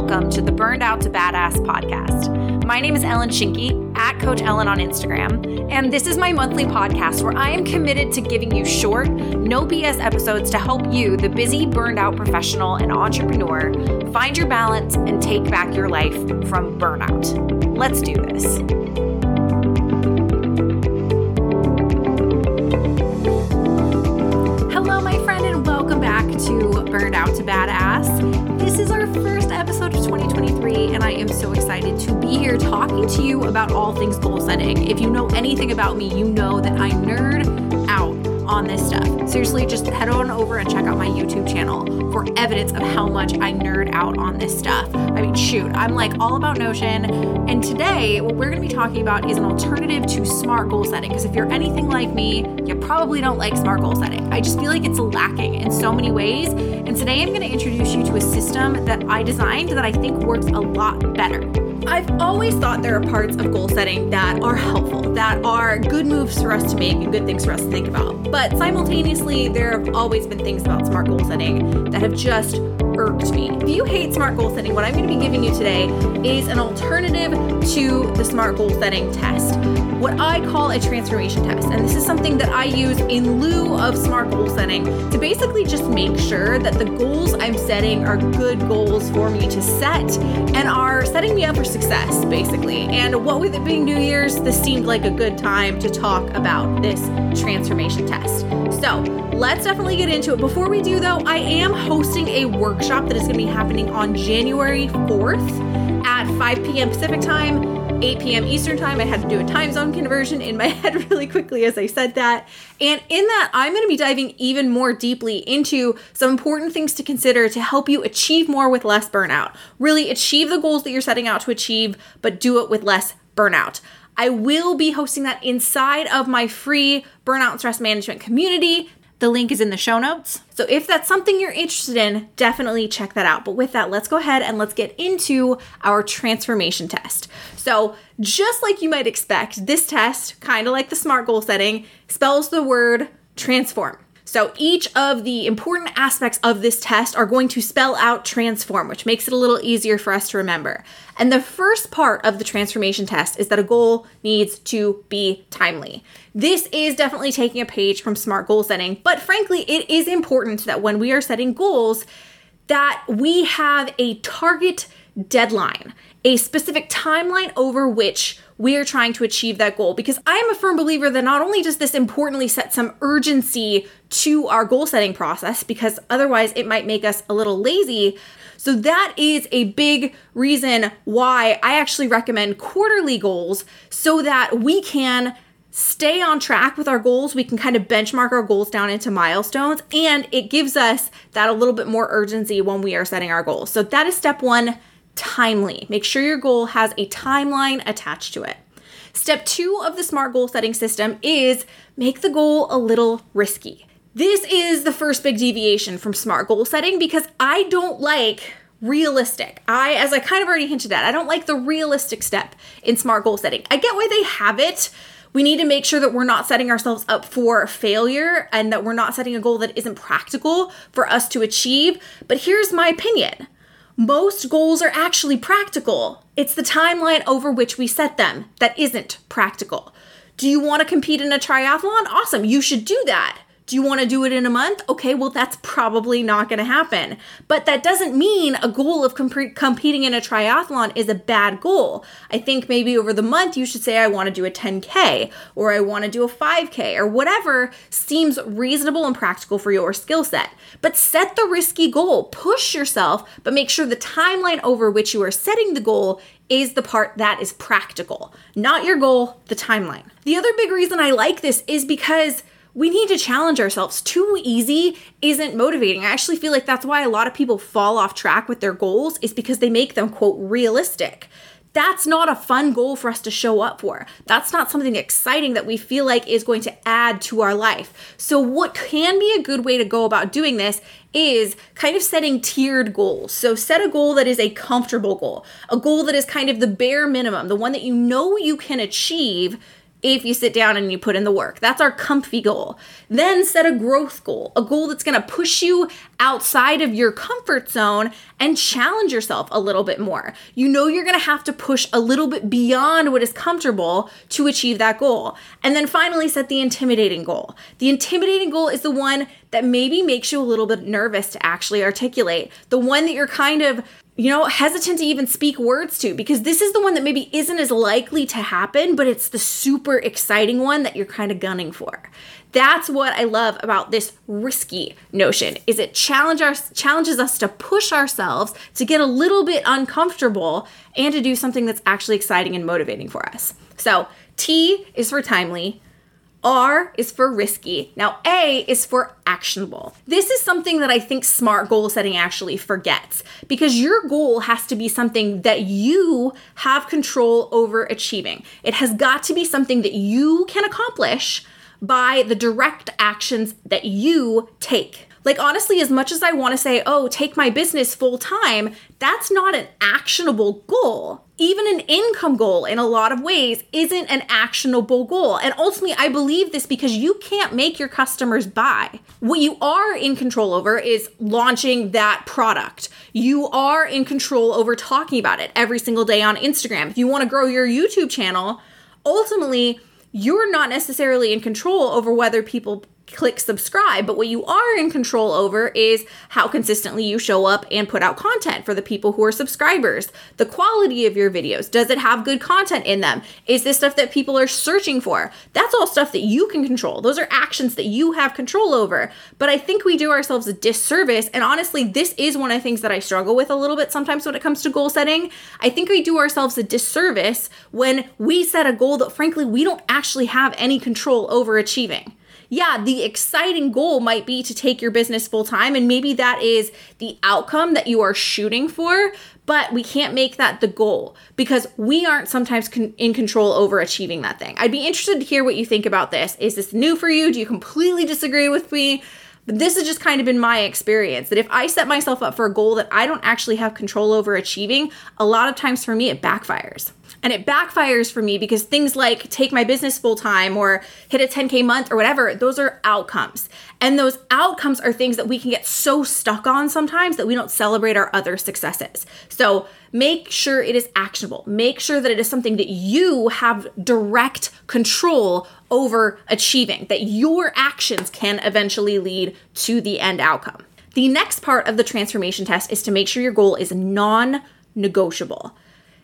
welcome to the Burned Out to Badass podcast. My name is Ellen Shinky, at Coach Ellen on Instagram, and this is my monthly podcast where I am committed to giving you short, no BS episodes to help you, the busy, burned out professional and entrepreneur, find your balance and take back your life from burnout. Let's do this. Hello, my friend, and welcome back to Burned Out to Badass. This is our first episode of 2023, and I am so excited to be here talking to you about all things goal setting. If you know anything about me, you know that I nerd on this stuff. Seriously, just head on over and check out my YouTube channel for evidence of how much I nerd out on this stuff. I mean, shoot, I'm like all about Notion. And today, what we're going to be talking about is an alternative to smart goal setting. Because if you're anything like me, you probably don't like smart goal setting. I just feel like it's lacking in so many ways. And today, I'm going to introduce you to a system that I designed that I think works a lot better. I've always thought there are parts of goal setting that are helpful, that are good moves for us to make and good things for us to think about. But simultaneously, there have always been things about smart goal setting that have just irked me. If you hate smart goal setting, what I'm going to be giving you today is an alternative to the smart goal setting test. What I call a transformation test. And this is something that I use in lieu of smart goal setting to basically just make sure that the goals I'm setting are good goals for me to set and are setting me up for success, basically. And what with it being New Year's, this seemed like a good time to talk about this transformation test. So let's definitely get into it. Before we do, though, I am hosting a workshop that is going to be happening on January 4th at 5 p.m. Pacific time. 8 p.m. Eastern Time. I had to do a time zone conversion in my head really quickly as I said that. And in that, I'm going to be diving even more deeply into some important things to consider to help you achieve more with less burnout. Really achieve the goals that you're setting out to achieve, but do it with less burnout. I will be hosting that inside of my free burnout and stress management community. The link is in the show notes. So if that's something you're interested in, definitely check that out. But with that, let's go ahead and let's get into our transformation test. So, just like you might expect, this test, kind of like the SMART goal setting, spells the word transform. So each of the important aspects of this test are going to spell out transform, which makes it a little easier for us to remember. And the first part of the transformation test is that a goal needs to be timely. This is definitely taking a page from smart goal setting, but frankly, it is important that when we are setting goals that we have a target deadline, a specific timeline over which we are trying to achieve that goal. Because I am a firm believer that not only does this importantly set some urgency to our goal setting process, because otherwise it might make us a little lazy. So, that is a big reason why I actually recommend quarterly goals so that we can stay on track with our goals. We can kind of benchmark our goals down into milestones, and it gives us that a little bit more urgency when we are setting our goals. So, that is step one timely. Make sure your goal has a timeline attached to it. Step two of the SMART goal setting system is make the goal a little risky. This is the first big deviation from SMART goal setting because I don't like realistic. I, as I kind of already hinted at, I don't like the realistic step in SMART goal setting. I get why they have it. We need to make sure that we're not setting ourselves up for failure and that we're not setting a goal that isn't practical for us to achieve. But here's my opinion most goals are actually practical. It's the timeline over which we set them that isn't practical. Do you want to compete in a triathlon? Awesome, you should do that. Do you want to do it in a month? Okay, well, that's probably not going to happen. But that doesn't mean a goal of comp- competing in a triathlon is a bad goal. I think maybe over the month you should say, I want to do a 10K or I want to do a 5K or whatever seems reasonable and practical for your skill set. But set the risky goal, push yourself, but make sure the timeline over which you are setting the goal is the part that is practical, not your goal, the timeline. The other big reason I like this is because we need to challenge ourselves. Too easy isn't motivating. I actually feel like that's why a lot of people fall off track with their goals is because they make them quote realistic. That's not a fun goal for us to show up for. That's not something exciting that we feel like is going to add to our life. So, what can be a good way to go about doing this is kind of setting tiered goals. So, set a goal that is a comfortable goal, a goal that is kind of the bare minimum, the one that you know you can achieve if you sit down and you put in the work. That's our comfy goal. Then set a growth goal, a goal that's going to push you outside of your comfort zone and challenge yourself a little bit more. You know you're going to have to push a little bit beyond what is comfortable to achieve that goal. And then finally set the intimidating goal. The intimidating goal is the one that maybe makes you a little bit nervous to actually articulate. The one that you're kind of you know, hesitant to even speak words to because this is the one that maybe isn't as likely to happen, but it's the super exciting one that you're kind of gunning for. That's what I love about this risky notion is it challenge our, challenges us to push ourselves to get a little bit uncomfortable and to do something that's actually exciting and motivating for us. So, T is for timely, R is for risky. Now, A is for actionable. This is something that I think smart goal setting actually forgets because your goal has to be something that you have control over achieving. It has got to be something that you can accomplish by the direct actions that you take. Like, honestly, as much as I want to say, oh, take my business full time, that's not an actionable goal. Even an income goal, in a lot of ways, isn't an actionable goal. And ultimately, I believe this because you can't make your customers buy. What you are in control over is launching that product. You are in control over talking about it every single day on Instagram. If you want to grow your YouTube channel, ultimately, you're not necessarily in control over whether people click subscribe, but what you are in control over is how consistently you show up and put out content for the people who are subscribers. The quality of your videos. Does it have good content in them? Is this stuff that people are searching for? That's all stuff that you can control. Those are actions that you have control over. But I think we do ourselves a disservice. And honestly, this is one of the things that I struggle with a little bit sometimes when it comes to goal setting. I think we do ourselves a disservice when we set a goal that frankly we don't actually have any control over achieving yeah, the exciting goal might be to take your business full time, and maybe that is the outcome that you are shooting for, but we can't make that the goal because we aren't sometimes con- in control over achieving that thing. I'd be interested to hear what you think about this. Is this new for you? Do you completely disagree with me? But this has just kind of been my experience that if I set myself up for a goal that I don't actually have control over achieving, a lot of times for me it backfires. And it backfires for me because things like take my business full time or hit a 10K month or whatever, those are outcomes. And those outcomes are things that we can get so stuck on sometimes that we don't celebrate our other successes. So make sure it is actionable. Make sure that it is something that you have direct control over achieving, that your actions can eventually lead to the end outcome. The next part of the transformation test is to make sure your goal is non negotiable.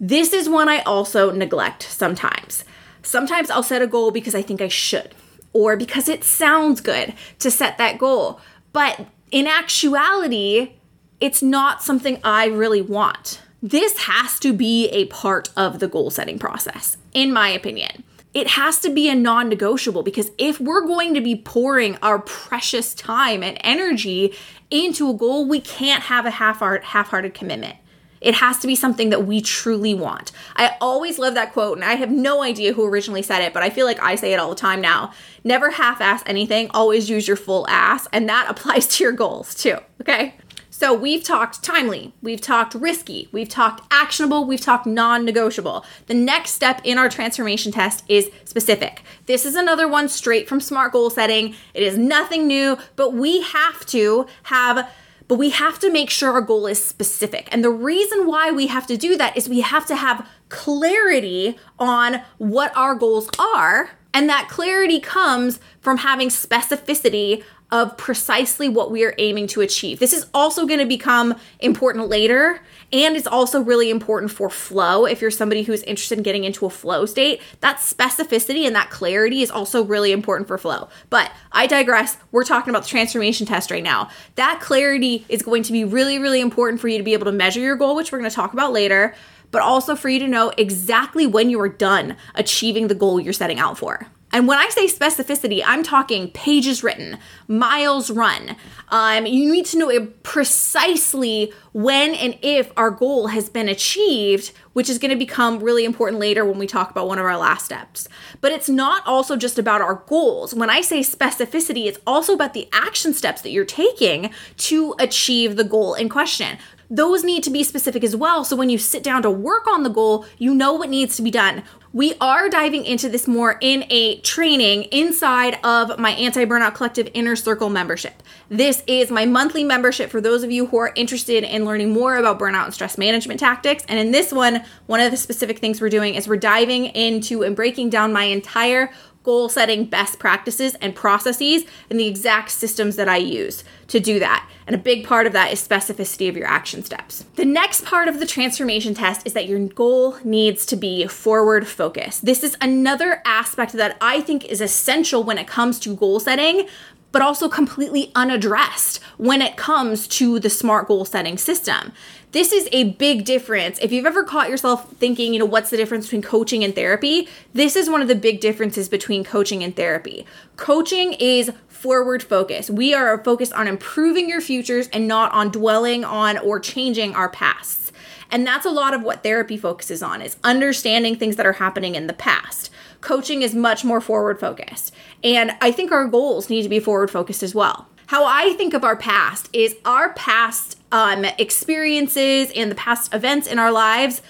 This is one I also neglect sometimes. Sometimes I'll set a goal because I think I should, or because it sounds good to set that goal. But in actuality, it's not something I really want. This has to be a part of the goal setting process, in my opinion. It has to be a non negotiable because if we're going to be pouring our precious time and energy into a goal, we can't have a half hearted commitment. It has to be something that we truly want. I always love that quote, and I have no idea who originally said it, but I feel like I say it all the time now. Never half ass anything, always use your full ass, and that applies to your goals too, okay? So we've talked timely, we've talked risky, we've talked actionable, we've talked non negotiable. The next step in our transformation test is specific. This is another one straight from SMART goal setting. It is nothing new, but we have to have but we have to make sure our goal is specific. And the reason why we have to do that is we have to have clarity on what our goals are. And that clarity comes from having specificity of precisely what we are aiming to achieve. This is also going to become important later and it's also really important for flow. If you're somebody who's interested in getting into a flow state, that specificity and that clarity is also really important for flow. But I digress. We're talking about the transformation test right now. That clarity is going to be really, really important for you to be able to measure your goal, which we're going to talk about later, but also for you to know exactly when you are done achieving the goal you're setting out for. And when I say specificity, I'm talking pages written, miles run. Um, you need to know precisely when and if our goal has been achieved, which is going to become really important later when we talk about one of our last steps. But it's not also just about our goals. When I say specificity, it's also about the action steps that you're taking to achieve the goal in question those need to be specific as well. So when you sit down to work on the goal, you know what needs to be done. We are diving into this more in a training inside of my Anti Burnout Collective Inner Circle membership. This is my monthly membership for those of you who are interested in learning more about burnout and stress management tactics. And in this one, one of the specific things we're doing is we're diving into and breaking down my entire goal setting best practices and processes and the exact systems that I use to do that. And a big part of that is specificity of your action steps. The next part of the transformation test is that your goal needs to be forward focused. This is another aspect that I think is essential when it comes to goal setting, but also completely unaddressed when it comes to the SMART goal setting system. This is a big difference. If you've ever caught yourself thinking, you know, what's the difference between coaching and therapy? This is one of the big differences between coaching and therapy. Coaching is forward focus. We are focused on improving your futures and not on dwelling on or changing our pasts. And that's a lot of what therapy focuses on is understanding things that are happening in the past. Coaching is much more forward focused. And I think our goals need to be forward focused as well. How I think of our past is our past um, experiences and the past events in our lives,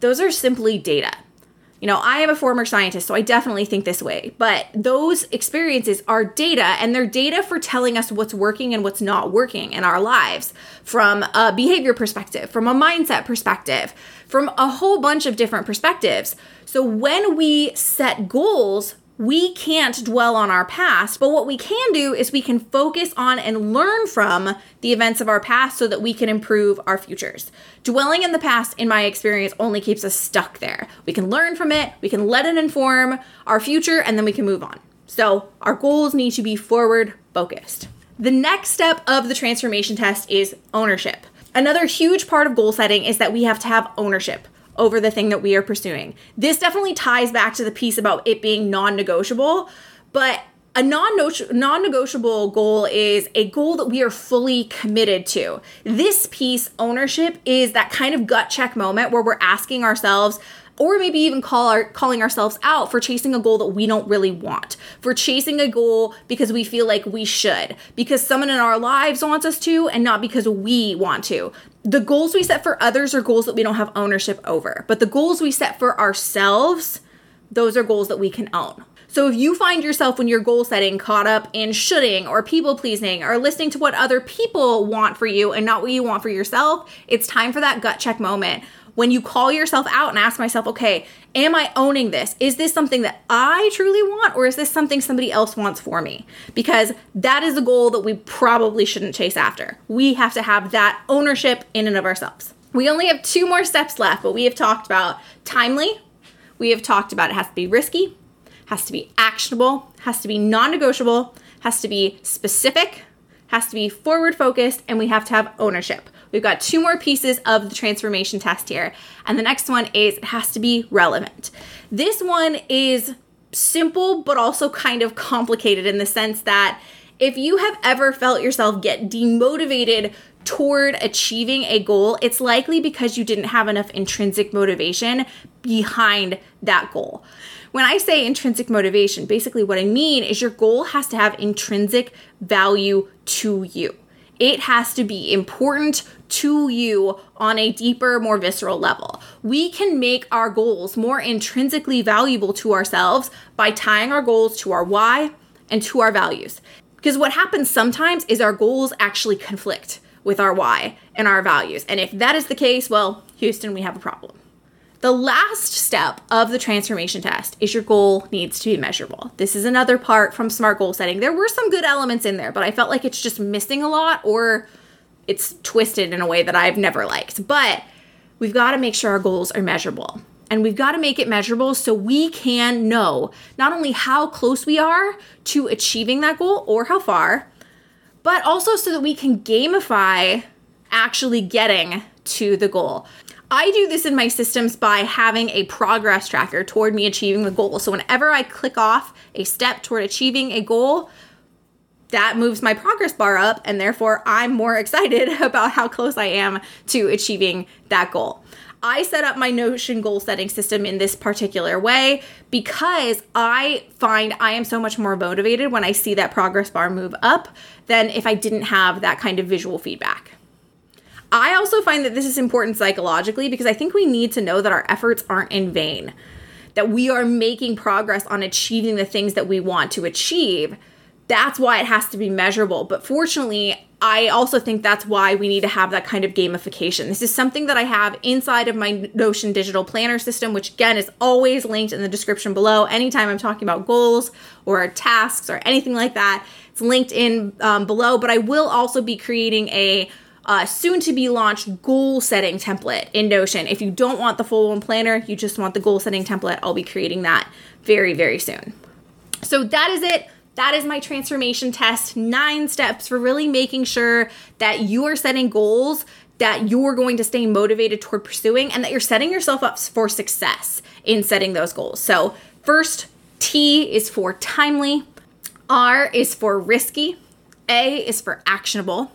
those are simply data. You know, I am a former scientist, so I definitely think this way. But those experiences are data, and they're data for telling us what's working and what's not working in our lives from a behavior perspective, from a mindset perspective, from a whole bunch of different perspectives. So when we set goals, we can't dwell on our past, but what we can do is we can focus on and learn from the events of our past so that we can improve our futures. Dwelling in the past, in my experience, only keeps us stuck there. We can learn from it, we can let it inform our future, and then we can move on. So, our goals need to be forward focused. The next step of the transformation test is ownership. Another huge part of goal setting is that we have to have ownership over the thing that we are pursuing. This definitely ties back to the piece about it being non negotiable, but a non negotiable goal is a goal that we are fully committed to. This piece, ownership, is that kind of gut check moment where we're asking ourselves, or maybe even call our, calling ourselves out for chasing a goal that we don't really want, for chasing a goal because we feel like we should, because someone in our lives wants us to, and not because we want to the goals we set for others are goals that we don't have ownership over. But the goals we set for ourselves, those are goals that we can own. So if you find yourself when you're goal setting caught up in shoulding or people pleasing or listening to what other people want for you and not what you want for yourself, it's time for that gut check moment when you call yourself out and ask myself, okay, am I owning this? Is this something that I truly want or is this something somebody else wants for me? Because that is a goal that we probably shouldn't chase after. We have to have that ownership in and of ourselves. We only have two more steps left, but we have talked about timely. We have talked about it has to be risky, has to be actionable, has to be non negotiable, has to be specific, has to be forward focused, and we have to have ownership. We've got two more pieces of the transformation test here. And the next one is it has to be relevant. This one is simple, but also kind of complicated in the sense that if you have ever felt yourself get demotivated toward achieving a goal, it's likely because you didn't have enough intrinsic motivation behind that goal. When I say intrinsic motivation, basically what I mean is your goal has to have intrinsic value to you. It has to be important to you on a deeper, more visceral level. We can make our goals more intrinsically valuable to ourselves by tying our goals to our why and to our values. Because what happens sometimes is our goals actually conflict with our why and our values. And if that is the case, well, Houston, we have a problem. The last step of the transformation test is your goal needs to be measurable. This is another part from SMART goal setting. There were some good elements in there, but I felt like it's just missing a lot or it's twisted in a way that I've never liked. But we've got to make sure our goals are measurable. And we've got to make it measurable so we can know not only how close we are to achieving that goal or how far, but also so that we can gamify actually getting to the goal. I do this in my systems by having a progress tracker toward me achieving the goal. So whenever I click off a step toward achieving a goal, that moves my progress bar up, and therefore I'm more excited about how close I am to achieving that goal. I set up my Notion goal setting system in this particular way because I find I am so much more motivated when I see that progress bar move up than if I didn't have that kind of visual feedback. I also find that this is important psychologically because I think we need to know that our efforts aren't in vain that we are making progress on achieving the things that we want to achieve, that's why it has to be measurable. But fortunately, I also think that's why we need to have that kind of gamification. This is something that I have inside of my Notion digital planner system, which again is always linked in the description below. Anytime I'm talking about goals or tasks or anything like that, it's linked in um, below. But I will also be creating a uh, soon to be launched goal setting template in Notion. If you don't want the full one planner, you just want the goal setting template, I'll be creating that very, very soon. So that is it. That is my transformation test. Nine steps for really making sure that you are setting goals that you're going to stay motivated toward pursuing and that you're setting yourself up for success in setting those goals. So, first, T is for timely, R is for risky, A is for actionable,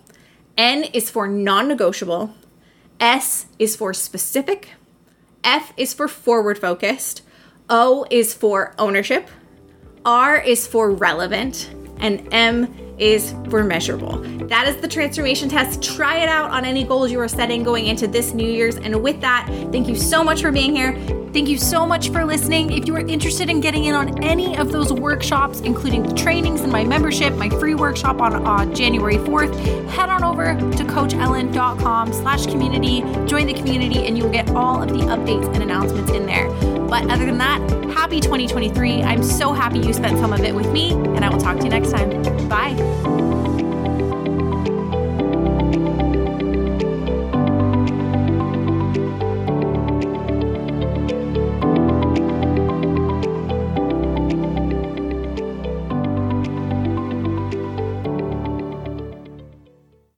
N is for non negotiable, S is for specific, F is for forward focused, O is for ownership, R is for relevant, and M is for measurable. That is the transformation test. Try it out on any goals you are setting going into this New Year's. And with that, thank you so much for being here. Thank you so much for listening. If you are interested in getting in on any of those workshops, including the trainings and my membership, my free workshop on uh, January 4th, head on over to coachellen.com slash community, join the community, and you will get all of the updates and announcements in there. But other than that, happy 2023. I'm so happy you spent some of it with me, and I will talk to you next time. Bye.